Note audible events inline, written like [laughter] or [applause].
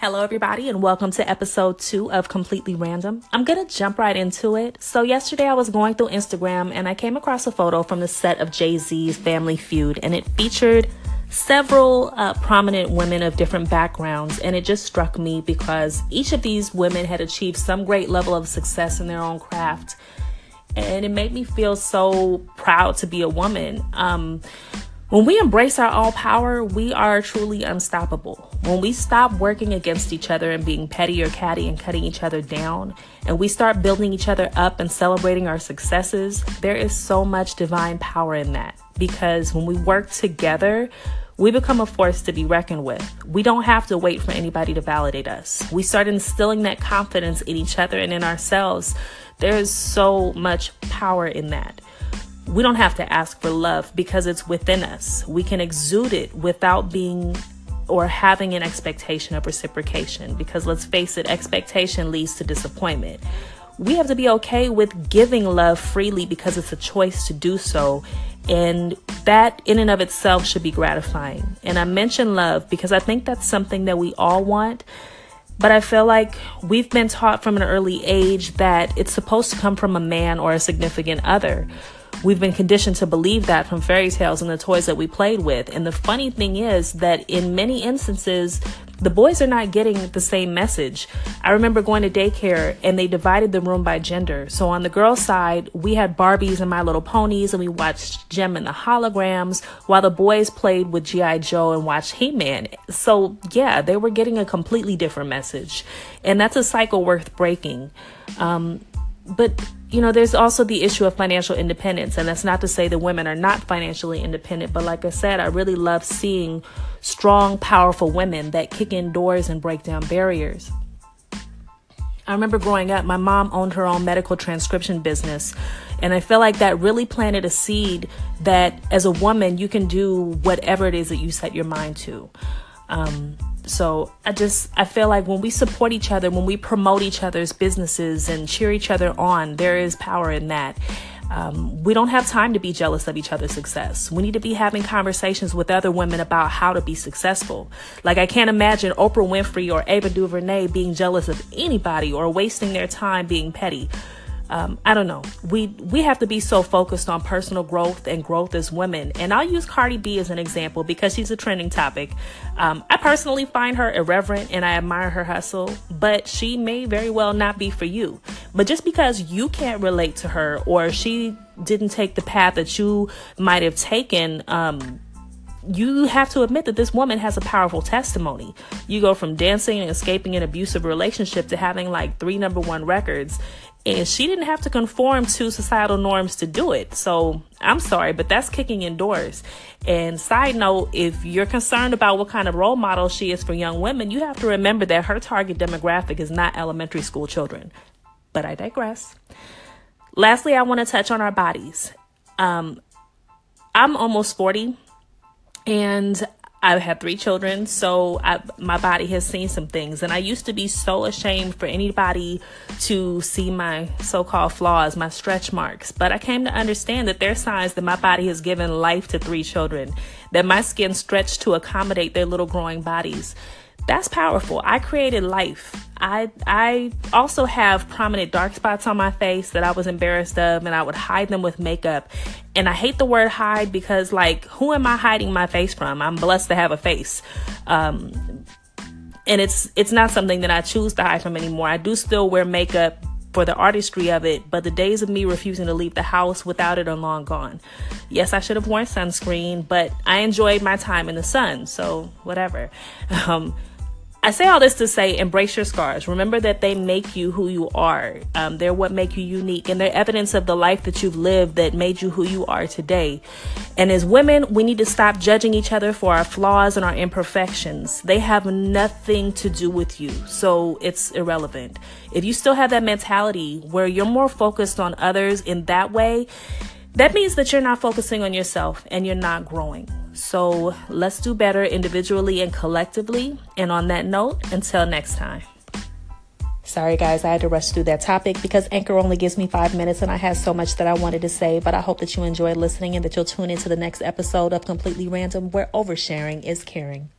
Hello, everybody, and welcome to episode two of Completely Random. I'm gonna jump right into it. So, yesterday I was going through Instagram and I came across a photo from the set of Jay Z's Family Feud, and it featured several uh, prominent women of different backgrounds. And it just struck me because each of these women had achieved some great level of success in their own craft. And it made me feel so proud to be a woman. Um, when we embrace our all power, we are truly unstoppable. When we stop working against each other and being petty or catty and cutting each other down, and we start building each other up and celebrating our successes, there is so much divine power in that. Because when we work together, we become a force to be reckoned with. We don't have to wait for anybody to validate us. We start instilling that confidence in each other and in ourselves. There is so much power in that we don't have to ask for love because it's within us. We can exude it without being or having an expectation of reciprocation because let's face it, expectation leads to disappointment. We have to be okay with giving love freely because it's a choice to do so. And that in and of itself should be gratifying. And I mention love because I think that's something that we all want. But I feel like we've been taught from an early age that it's supposed to come from a man or a significant other. We've been conditioned to believe that from fairy tales and the toys that we played with. And the funny thing is that in many instances, the boys are not getting the same message. I remember going to daycare and they divided the room by gender. So on the girls' side, we had Barbies and My Little Ponies and we watched Jem and the Holograms while the boys played with G.I. Joe and watched He Man. So yeah, they were getting a completely different message. And that's a cycle worth breaking. Um, but you know, there's also the issue of financial independence, and that's not to say that women are not financially independent, but like I said, I really love seeing strong, powerful women that kick in doors and break down barriers. I remember growing up, my mom owned her own medical transcription business, and I feel like that really planted a seed that as a woman, you can do whatever it is that you set your mind to. Um, so I just I feel like when we support each other, when we promote each other's businesses and cheer each other on, there is power in that. Um, we don't have time to be jealous of each other's success. We need to be having conversations with other women about how to be successful. Like I can't imagine Oprah Winfrey or Ava DuVernay being jealous of anybody or wasting their time being petty um, I don't know. We we have to be so focused on personal growth and growth as women. And I'll use Cardi B as an example because she's a trending topic. Um, I personally find her irreverent and I admire her hustle, but she may very well not be for you. But just because you can't relate to her or she didn't take the path that you might have taken, um, you have to admit that this woman has a powerful testimony. You go from dancing and escaping an abusive relationship to having like three number one records and she didn't have to conform to societal norms to do it. So I'm sorry, but that's kicking indoors. And side note, if you're concerned about what kind of role model she is for young women, you have to remember that her target demographic is not elementary school children. But I digress. Lastly, I want to touch on our bodies. Um, I'm almost 40 and I've had three children, so I, my body has seen some things. And I used to be so ashamed for anybody to see my so called flaws, my stretch marks. But I came to understand that they're signs that my body has given life to three children, that my skin stretched to accommodate their little growing bodies that's powerful. I created life. I I also have prominent dark spots on my face that I was embarrassed of and I would hide them with makeup. And I hate the word hide because like who am I hiding my face from? I'm blessed to have a face. Um and it's it's not something that I choose to hide from anymore. I do still wear makeup for the artistry of it, but the days of me refusing to leave the house without it are long gone. Yes, I should have worn sunscreen, but I enjoyed my time in the sun, so whatever. [laughs] Um, I say all this to say embrace your scars. Remember that they make you who you are. Um, they're what make you unique and they're evidence of the life that you've lived that made you who you are today. And as women, we need to stop judging each other for our flaws and our imperfections. They have nothing to do with you, so it's irrelevant. If you still have that mentality where you're more focused on others in that way, that means that you're not focusing on yourself and you're not growing. So let's do better individually and collectively. And on that note, until next time. Sorry, guys, I had to rush through that topic because Anchor only gives me five minutes and I had so much that I wanted to say. But I hope that you enjoyed listening and that you'll tune into the next episode of Completely Random, where oversharing is caring.